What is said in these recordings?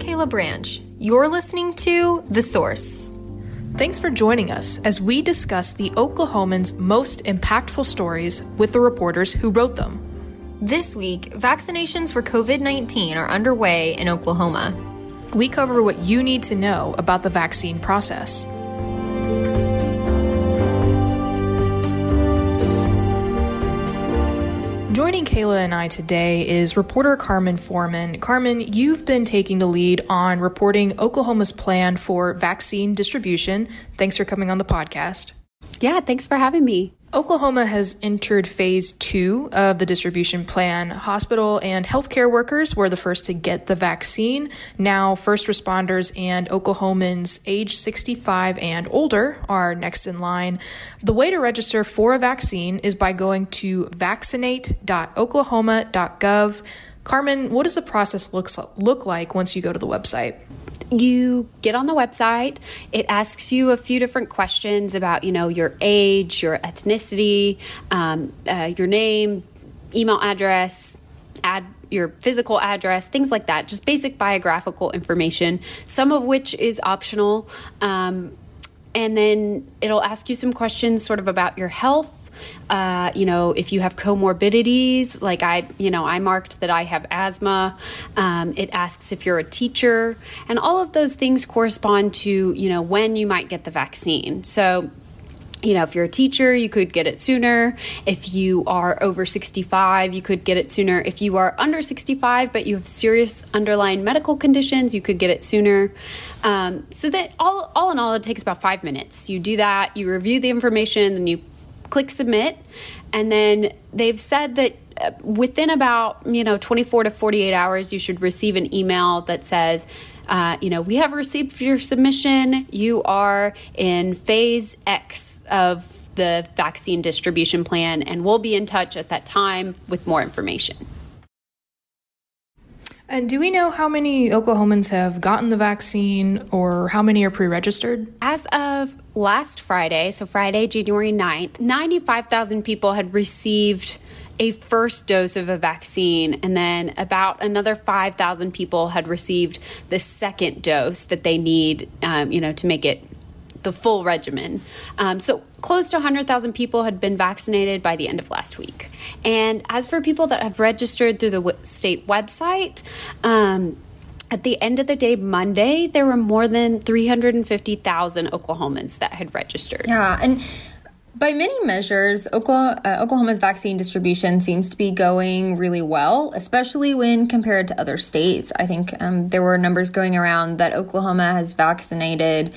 Kayla Branch. You're listening to The Source. Thanks for joining us as we discuss the Oklahoman's most impactful stories with the reporters who wrote them. This week, vaccinations for COVID 19 are underway in Oklahoma. We cover what you need to know about the vaccine process. Joining Kayla and I today is reporter Carmen Forman. Carmen, you've been taking the lead on reporting Oklahoma's plan for vaccine distribution. Thanks for coming on the podcast. Yeah, thanks for having me. Oklahoma has entered phase two of the distribution plan. Hospital and healthcare workers were the first to get the vaccine. Now, first responders and Oklahomans age 65 and older are next in line. The way to register for a vaccine is by going to vaccinate.oklahoma.gov. Carmen, what does the process look like once you go to the website? You get on the website it asks you a few different questions about you know your age your ethnicity um, uh, your name email address add your physical address things like that. Just basic biographical information some of which is optional. Um, and then it'll ask you some questions sort of about your health uh, you know, if you have comorbidities, like I, you know, I marked that I have asthma. Um, it asks if you're a teacher, and all of those things correspond to, you know, when you might get the vaccine. So you know, if you're a teacher, you could get it sooner. If you are over 65, you could get it sooner. If you are under 65, but you have serious underlying medical conditions, you could get it sooner. Um, so that all, all in all, it takes about five minutes. You do that, you review the information, then you click submit and then they've said that uh, within about you know 24 to 48 hours you should receive an email that says uh, you know we have received your submission. You are in phase x of the vaccine distribution plan and we'll be in touch at that time with more information and do we know how many Oklahomans have gotten the vaccine or how many are pre registered? As of last Friday, so Friday, January 9th, 95,000 people had received a first dose of a vaccine, and then about another 5,000 people had received the second dose that they need, um, you know, to make it the full regimen. Um, so close to 100,000 people had been vaccinated by the end of last week. And as for people that have registered through the state website, um, at the end of the day, Monday, there were more than 350,000 Oklahomans that had registered. Yeah, and by many measures, uh, Oklahoma's vaccine distribution seems to be going really well, especially when compared to other states. I think um, there were numbers going around that Oklahoma has vaccinated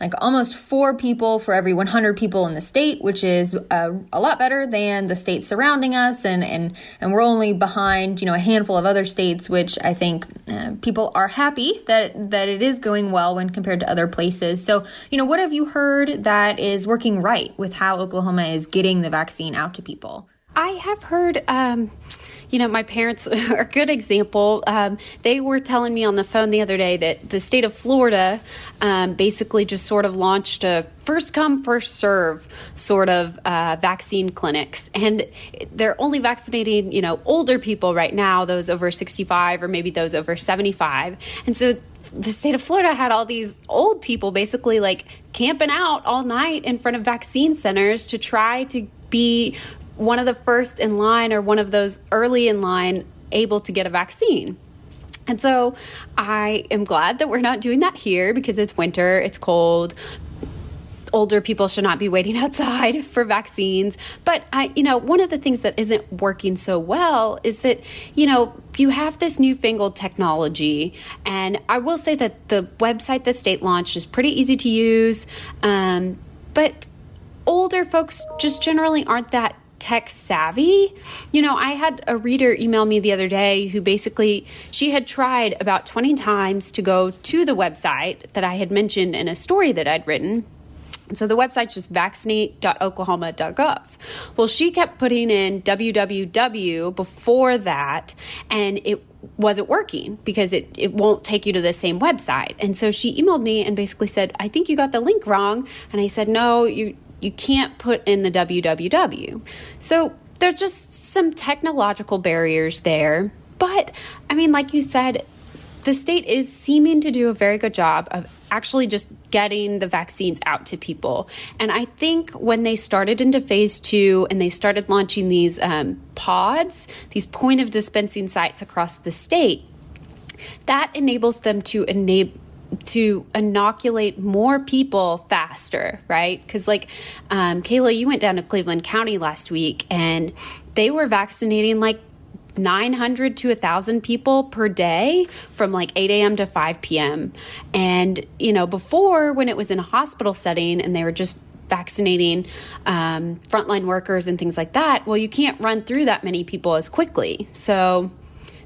like almost four people for every 100 people in the state, which is uh, a lot better than the states surrounding us, and and and we're only behind you know a handful of other states, which I think uh, people are happy that that it is going well when compared to other places. So you know, what have you heard that is working right with how Oklahoma is getting the vaccine out to people? I have heard. Um you know, my parents are a good example. Um, they were telling me on the phone the other day that the state of Florida um, basically just sort of launched a first come, first serve sort of uh, vaccine clinics. And they're only vaccinating, you know, older people right now, those over 65 or maybe those over 75. And so the state of Florida had all these old people basically like camping out all night in front of vaccine centers to try to be one of the first in line or one of those early in line able to get a vaccine. And so I am glad that we're not doing that here because it's winter, it's cold. Older people should not be waiting outside for vaccines. But I, you know, one of the things that isn't working so well is that, you know, you have this newfangled technology. And I will say that the website the state launched is pretty easy to use. Um, but older folks just generally aren't that tech savvy. You know, I had a reader email me the other day who basically she had tried about 20 times to go to the website that I had mentioned in a story that I'd written. So the website's just vaccinate.oklahoma.gov. Well, she kept putting in www before that, and it wasn't working because it, it won't take you to the same website. And so she emailed me and basically said, I think you got the link wrong. And I said, No, you you can't put in the www. So there's just some technological barriers there. But I mean, like you said, the state is seeming to do a very good job of actually just getting the vaccines out to people. And I think when they started into phase two and they started launching these um, pods, these point of dispensing sites across the state, that enables them to enable to inoculate more people faster, right? Because, like, um, Kayla, you went down to Cleveland County last week and they were vaccinating like 900 to 1,000 people per day from like 8 a.m. to 5 p.m. And, you know, before when it was in a hospital setting and they were just vaccinating um, frontline workers and things like that, well, you can't run through that many people as quickly. So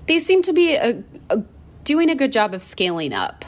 they seem to be a, a, doing a good job of scaling up.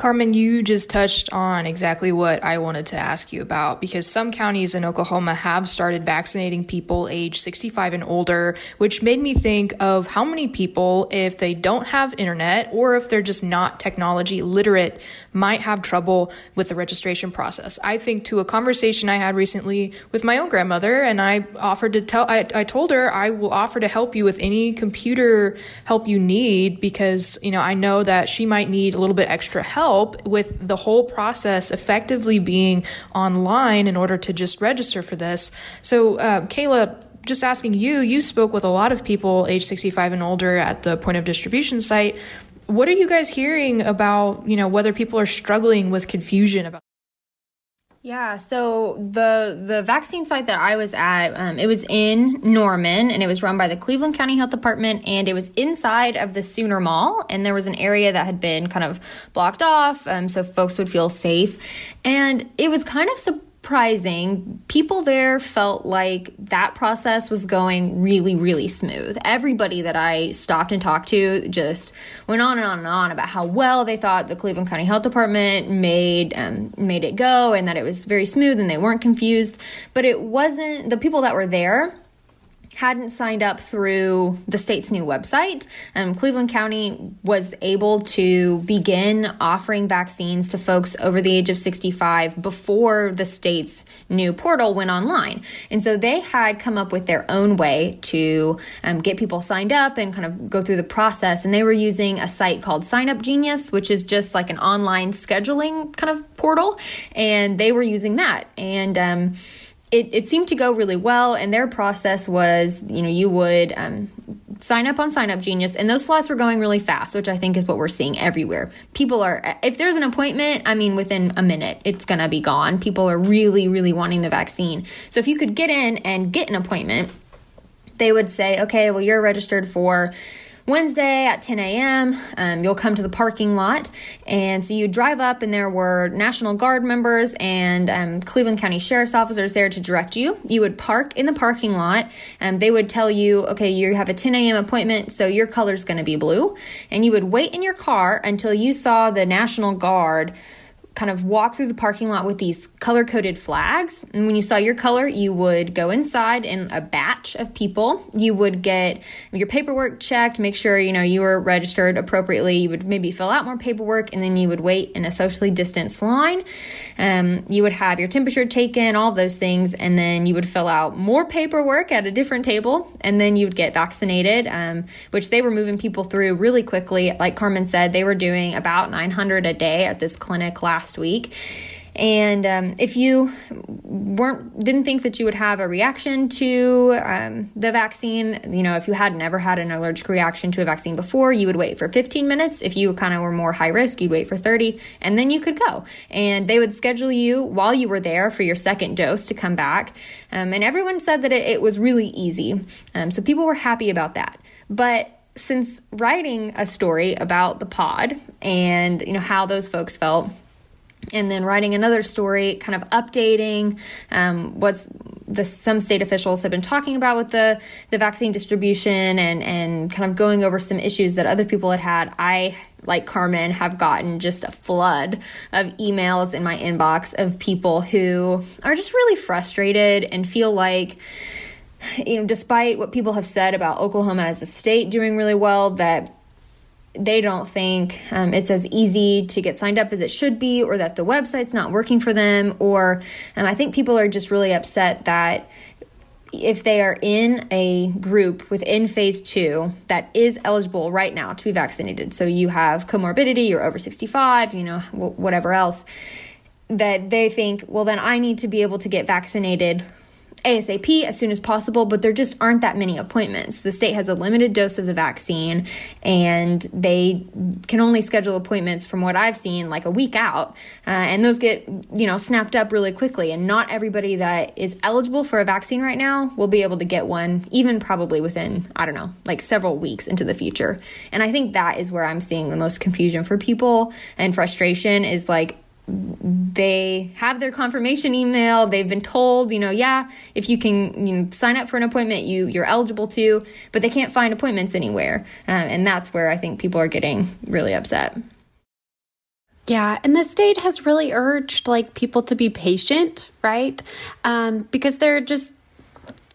Carmen, you just touched on exactly what I wanted to ask you about because some counties in Oklahoma have started vaccinating people age 65 and older, which made me think of how many people, if they don't have internet or if they're just not technology literate, might have trouble with the registration process. I think to a conversation I had recently with my own grandmother, and I offered to tell, I, I told her I will offer to help you with any computer help you need because, you know, I know that she might need a little bit extra help help with the whole process effectively being online in order to just register for this. So, uh, Kayla, just asking you, you spoke with a lot of people age 65 and older at the point of distribution site. What are you guys hearing about, you know, whether people are struggling with confusion about yeah, so the the vaccine site that I was at, um, it was in Norman, and it was run by the Cleveland County Health Department, and it was inside of the Sooner Mall, and there was an area that had been kind of blocked off, um, so folks would feel safe, and it was kind of surprising. People there felt like that process was going really, really smooth. Everybody that I stopped and talked to just went on and on and on about how well they thought the Cleveland County Health Department made um, made it go, and that it was very smooth and they weren't confused. But it wasn't the people that were there hadn't signed up through the state's new website, um, Cleveland County was able to begin offering vaccines to folks over the age of 65 before the state's new portal went online. And so they had come up with their own way to um, get people signed up and kind of go through the process. And they were using a site called Sign Up Genius, which is just like an online scheduling kind of portal. And they were using that. And, um, it, it seemed to go really well and their process was you know you would um, sign up on sign up genius and those slots were going really fast which i think is what we're seeing everywhere. People are if there's an appointment i mean within a minute it's to be gone. People are really really wanting the vaccine. So if you could get in and get an appointment they would say okay well you're registered for Wednesday at 10 a.m., um, you'll come to the parking lot. And so you drive up, and there were National Guard members and um, Cleveland County Sheriff's officers there to direct you. You would park in the parking lot, and they would tell you, okay, you have a 10 a.m. appointment, so your color's going to be blue. And you would wait in your car until you saw the National Guard kind of walk through the parking lot with these color coded flags. And when you saw your color, you would go inside in a batch of people. You would get your paperwork checked, make sure you know you were registered appropriately. You would maybe fill out more paperwork, and then you would wait in a socially distanced line. Um, you would have your temperature taken, all those things, and then you would fill out more paperwork at a different table, and then you would get vaccinated, um, which they were moving people through really quickly. Like Carmen said, they were doing about 900 a day at this clinic last last week. And um, if you weren't didn't think that you would have a reaction to um, the vaccine, you know, if you had never had an allergic reaction to a vaccine before, you would wait for 15 minutes. If you kind of were more high risk, you'd wait for 30, and then you could go. And they would schedule you while you were there for your second dose to come back. Um, and everyone said that it, it was really easy. Um, so people were happy about that. But since writing a story about the pod and you know how those folks felt and then writing another story, kind of updating um, what's the some state officials have been talking about with the the vaccine distribution and and kind of going over some issues that other people had had. I like Carmen have gotten just a flood of emails in my inbox of people who are just really frustrated and feel like you know despite what people have said about Oklahoma as a state doing really well that they don't think um, it's as easy to get signed up as it should be, or that the website's not working for them, or um, I think people are just really upset that if they are in a group within phase two that is eligible right now to be vaccinated, so you have comorbidity, you're over 65, you know, whatever else, that they think, well, then I need to be able to get vaccinated ASAP as soon as possible, but there just aren't that many appointments. The state has a limited dose of the vaccine, and they can only schedule appointments from what I've seen like a week out, uh, and those get you know snapped up really quickly. And not everybody that is eligible for a vaccine right now will be able to get one, even probably within I don't know like several weeks into the future. And I think that is where I'm seeing the most confusion for people and frustration is like they have their confirmation email. They've been told you know yeah if you can you know, sign up for an appointment you you're eligible to but they can't find appointments anywhere. Um, and that's where i think people are getting really upset. Yeah, and the state has really urged like people to be patient, right? Um, because they're just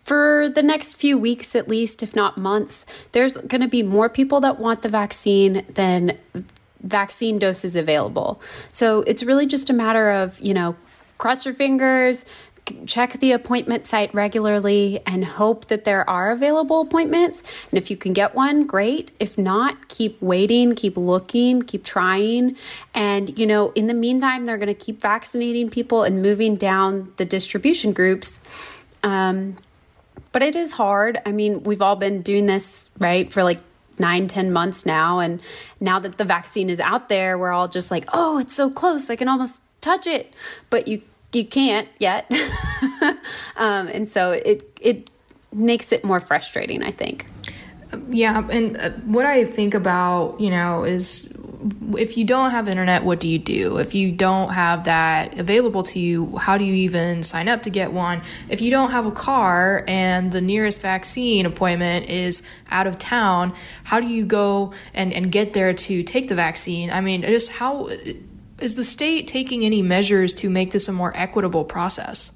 for the next few weeks at least, if not months, there's going to be more people that want the vaccine than vaccine doses available. So it's really just a matter of, you know, cross your fingers, check the appointment site regularly and hope that there are available appointments. And if you can get one, great. If not, keep waiting, keep looking, keep trying. And, you know, in the meantime, they're going to keep vaccinating people and moving down the distribution groups. Um, but it is hard. I mean, we've all been doing this, right, for like nine, ten months now. And now that the vaccine is out there, we're all just like, oh, it's so close. I can almost touch it. But you you can't yet. um, and so it it makes it more frustrating, I think. Yeah, and uh, what I think about, you know, is if you don't have internet, what do you do? If you don't have that available to you, how do you even sign up to get one? If you don't have a car and the nearest vaccine appointment is out of town, how do you go and, and get there to take the vaccine? I mean, just how is the state taking any measures to make this a more equitable process?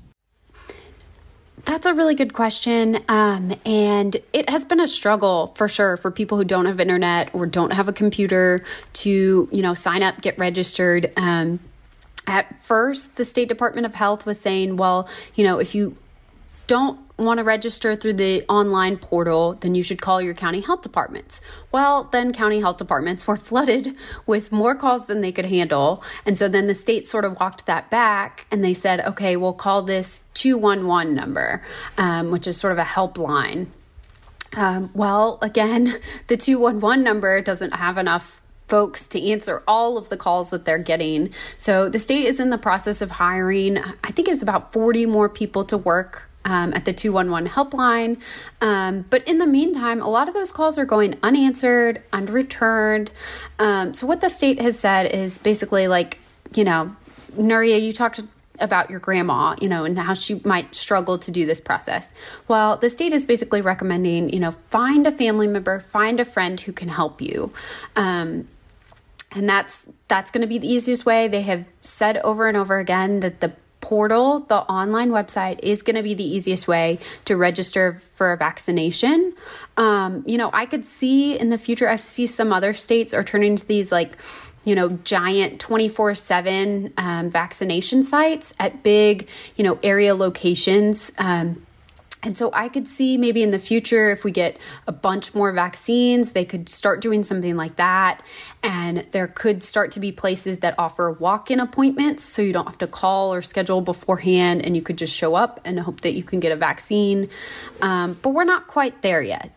That's a really good question. Um, and it has been a struggle for sure for people who don't have internet or don't have a computer to, you know, sign up, get registered. Um, at first, the State Department of Health was saying, well, you know, if you don't want to register through the online portal, then you should call your county health departments. Well, then county health departments were flooded with more calls than they could handle. And so then the state sort of walked that back and they said, okay, we'll call this 211 number, um, which is sort of a helpline. Um, well, again, the 211 number doesn't have enough folks to answer all of the calls that they're getting. So the state is in the process of hiring, I think it was about 40 more people to work um, at the 211 helpline. Um, but in the meantime, a lot of those calls are going unanswered, unreturned. Um, so, what the state has said is basically like, you know, Nuria, you talked about your grandma, you know, and how she might struggle to do this process. Well, the state is basically recommending, you know, find a family member, find a friend who can help you. Um, and that's that's going to be the easiest way. They have said over and over again that the portal, the online website, is going to be the easiest way to register for a vaccination. Um, you know, I could see in the future, I see some other states are turning to these like, you know, giant 24 um, 7 vaccination sites at big, you know, area locations. Um, and so I could see maybe in the future, if we get a bunch more vaccines, they could start doing something like that. And there could start to be places that offer walk in appointments. So you don't have to call or schedule beforehand and you could just show up and hope that you can get a vaccine. Um, but we're not quite there yet.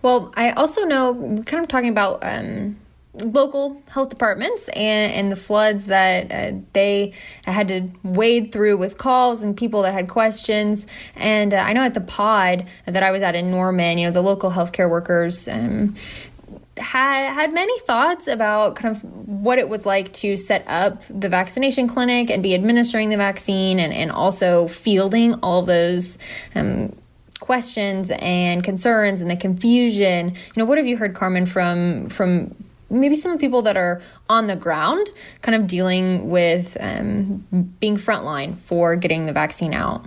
Well, I also know, kind of talking about um, local health departments and, and the floods that uh, they had to wade through with calls and people that had questions. And uh, I know at the pod that I was at in Norman, you know, the local healthcare workers. Um, had had many thoughts about kind of what it was like to set up the vaccination clinic and be administering the vaccine and, and also fielding all those um, questions and concerns and the confusion. You know, what have you heard, Carmen, from from maybe some people that are on the ground, kind of dealing with um, being frontline for getting the vaccine out?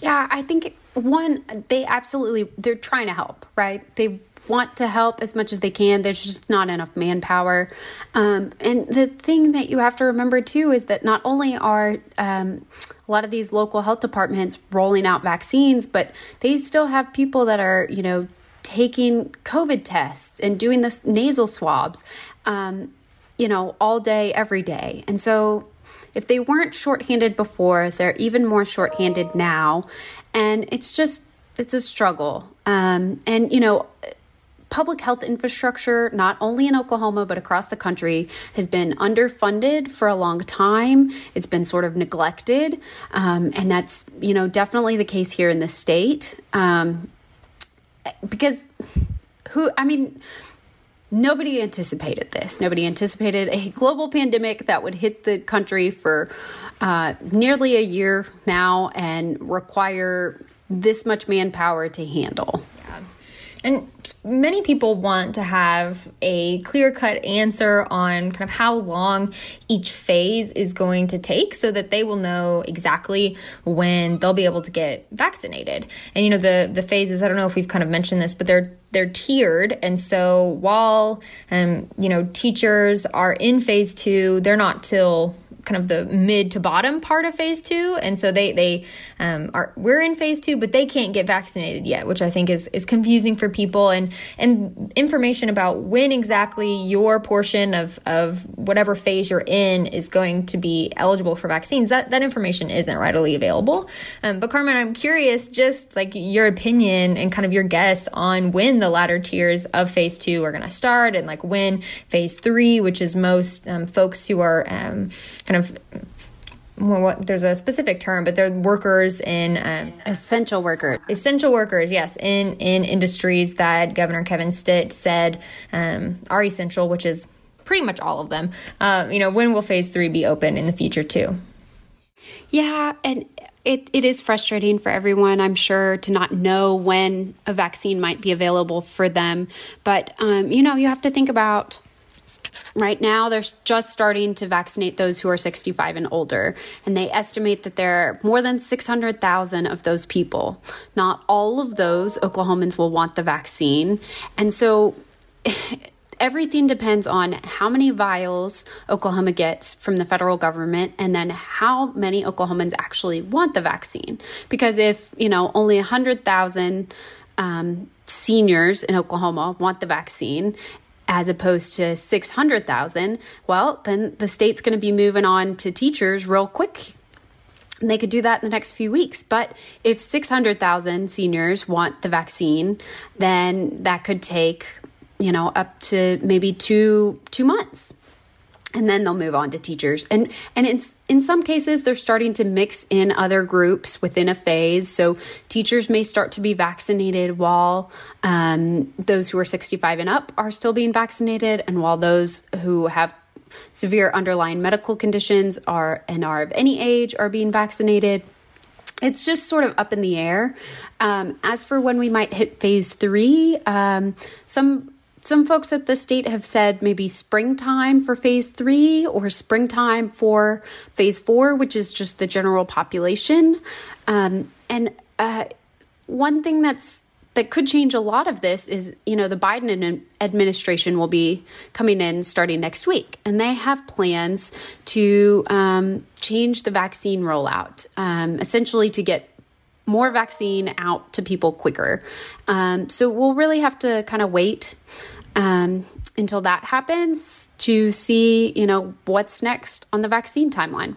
Yeah, I think one, they absolutely they're trying to help, right? They want to help as much as they can. There's just not enough manpower. Um, and the thing that you have to remember too is that not only are um, a lot of these local health departments rolling out vaccines, but they still have people that are, you know, taking COVID tests and doing the nasal swabs, um, you know, all day, every day. And so if they weren't shorthanded before, they're even more shorthanded now. And it's just, it's a struggle. Um, and, you know, public health infrastructure, not only in Oklahoma, but across the country, has been underfunded for a long time. It's been sort of neglected. Um, and that's, you know, definitely the case here in the state. Um, because who, I mean, nobody anticipated this. Nobody anticipated a global pandemic that would hit the country for uh, nearly a year now and require this much manpower to handle. And many people want to have a clear cut answer on kind of how long each phase is going to take so that they will know exactly when they'll be able to get vaccinated. And you know, the the phases, I don't know if we've kind of mentioned this, but they're they're tiered and so while um, you know teachers are in phase two they're not till kind of the mid to bottom part of phase two, and so they they um, are we're in phase two, but they can't get vaccinated yet, which I think is is confusing for people. And and information about when exactly your portion of of whatever phase you're in is going to be eligible for vaccines that that information isn't readily available. Um, but Carmen, I'm curious, just like your opinion and kind of your guess on when the latter tiers of phase two are going to start, and like when phase three, which is most um, folks who are um, kind of well, what, there's a specific term, but they're workers in um, essential workers. Essential workers, yes, in in industries that Governor Kevin Stitt said um, are essential, which is pretty much all of them. Uh, you know, when will Phase Three be open in the future too? Yeah, and it, it is frustrating for everyone, I'm sure, to not know when a vaccine might be available for them. But um, you know, you have to think about Right now, they're just starting to vaccinate those who are 65 and older, and they estimate that there are more than 600,000 of those people. Not all of those Oklahomans will want the vaccine, and so everything depends on how many vials Oklahoma gets from the federal government and then how many Oklahomans actually want the vaccine. Because if, you know, only 100,000 um, seniors in Oklahoma want the vaccine as opposed to 600,000, well, then the state's going to be moving on to teachers real quick. And they could do that in the next few weeks. But if 600,000 seniors want the vaccine, then that could take, you know, up to maybe 2 2 months and then they'll move on to teachers. And and it's in some cases they're starting to mix in other groups within a phase. So teachers may start to be vaccinated while um, those who are 65 and up are still being vaccinated and while those who have severe underlying medical conditions are and are of any age are being vaccinated. It's just sort of up in the air. Um, as for when we might hit phase three um, some some folks at the state have said maybe springtime for phase three or springtime for phase four, which is just the general population. Um, and uh, one thing that's that could change a lot of this is, you know, the Biden administration will be coming in starting next week, and they have plans to um, change the vaccine rollout, um, essentially to get more vaccine out to people quicker. Um, so we'll really have to kind of wait um, until that happens to see, you know, what's next on the vaccine timeline.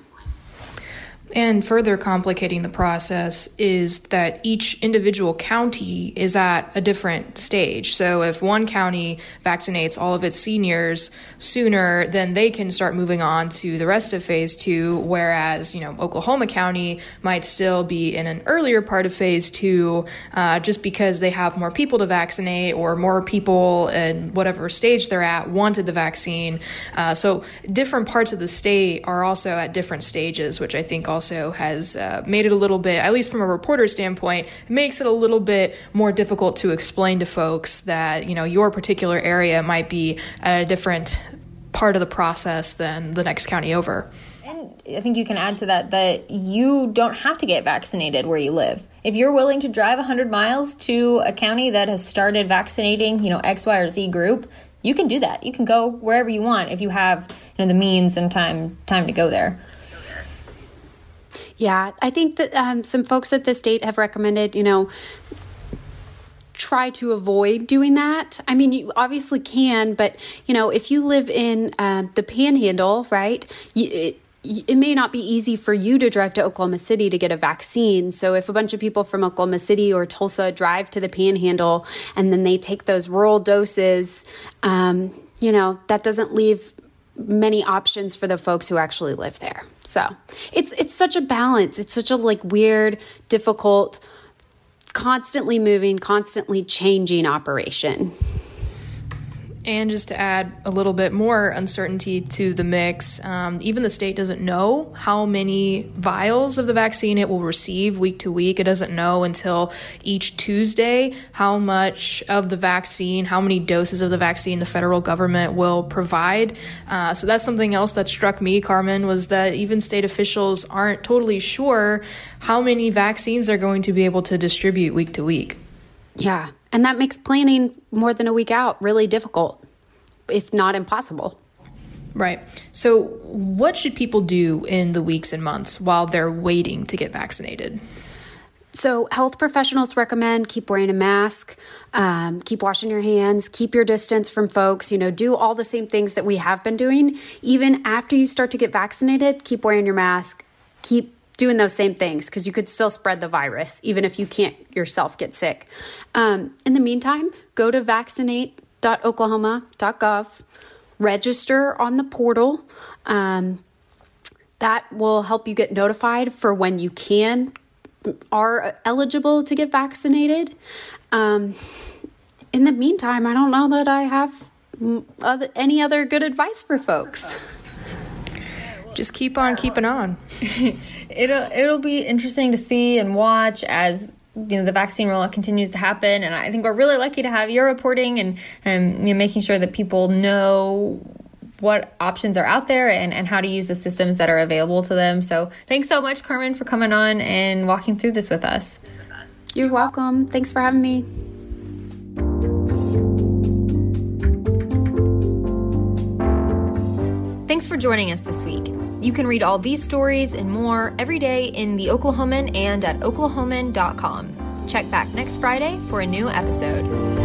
And further complicating the process is that each individual county is at a different stage. So if one county vaccinates all of its seniors sooner, then they can start moving on to the rest of phase two, whereas, you know, Oklahoma County might still be in an earlier part of phase two uh, just because they have more people to vaccinate or more people in whatever stage they're at wanted the vaccine. Uh, so different parts of the state are also at different stages, which I think also also has uh, made it a little bit, at least from a reporter standpoint, makes it a little bit more difficult to explain to folks that, you know, your particular area might be a different part of the process than the next county over. And I think you can add to that that you don't have to get vaccinated where you live. If you're willing to drive 100 miles to a county that has started vaccinating, you know, X, Y, or Z group, you can do that. You can go wherever you want if you have, you know, the means and time time to go there. Yeah, I think that um, some folks at the state have recommended, you know, try to avoid doing that. I mean, you obviously can, but you know, if you live in um, the Panhandle, right? You, it, it may not be easy for you to drive to Oklahoma City to get a vaccine. So, if a bunch of people from Oklahoma City or Tulsa drive to the Panhandle and then they take those rural doses, um, you know, that doesn't leave many options for the folks who actually live there. So it's it's such a balance. It's such a like weird, difficult, constantly moving, constantly changing operation. And just to add a little bit more uncertainty to the mix, um, even the state doesn't know how many vials of the vaccine it will receive week to week. It doesn't know until each Tuesday how much of the vaccine, how many doses of the vaccine the federal government will provide. Uh, so that's something else that struck me, Carmen, was that even state officials aren't totally sure how many vaccines they're going to be able to distribute week to week. Yeah. And that makes planning more than a week out really difficult, if not impossible. Right. So, what should people do in the weeks and months while they're waiting to get vaccinated? So, health professionals recommend keep wearing a mask, um, keep washing your hands, keep your distance from folks, you know, do all the same things that we have been doing. Even after you start to get vaccinated, keep wearing your mask, keep doing those same things because you could still spread the virus even if you can't yourself get sick. Um, in the meantime, go to vaccinate.oklahoma.gov, register on the portal. Um, that will help you get notified for when you can are eligible to get vaccinated. Um, in the meantime, I don't know that I have any other good advice for folks. Just keep on keeping on. it'll it'll be interesting to see and watch as you know the vaccine rollout continues to happen. And i think we're really lucky to have your reporting and and you know, making sure that people know what options are out there and, and how to use the systems that are available to them. So thanks so much carmen for coming on and walking through this with us. You're welcome. Thanks for having me. Thanks for joining us this week. You can read all these stories and more every day in The Oklahoman and at oklahoman.com. Check back next Friday for a new episode.